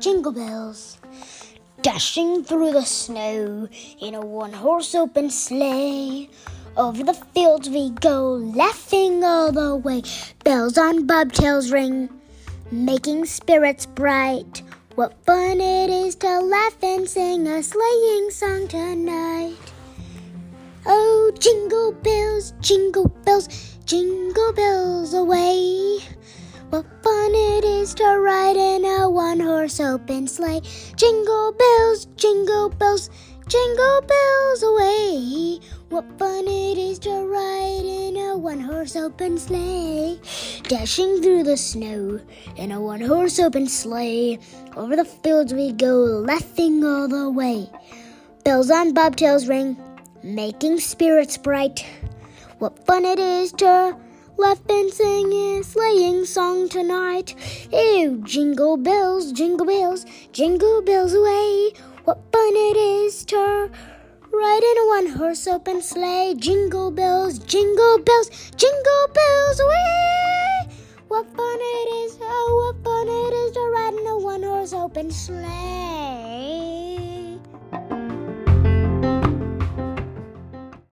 jingle bells. Dashing through the snow in a one horse open sleigh. Over the fields we go, laughing all the way. Bells on bobtails ring, making spirits bright. What fun it is to laugh and sing a sleighing song tonight. Oh, jingle bells, jingle bells, jingle bells away. Fun it is to ride in a one horse open sleigh. Jingle bells, jingle bells, jingle bells away. What fun it is to ride in a one horse open sleigh. Dashing through the snow in a one horse open sleigh. Over the fields we go, laughing all the way. Bells on bobtails ring, making spirits bright. What fun it is to laugh and sing a sleighing song tonight. Ew, jingle bells, jingle bells, jingle bells away. What fun it is to ride in a one horse open sleigh. Jingle bells, jingle bells, jingle bells away. What fun it is, oh, what fun it is to ride in a one horse open sleigh.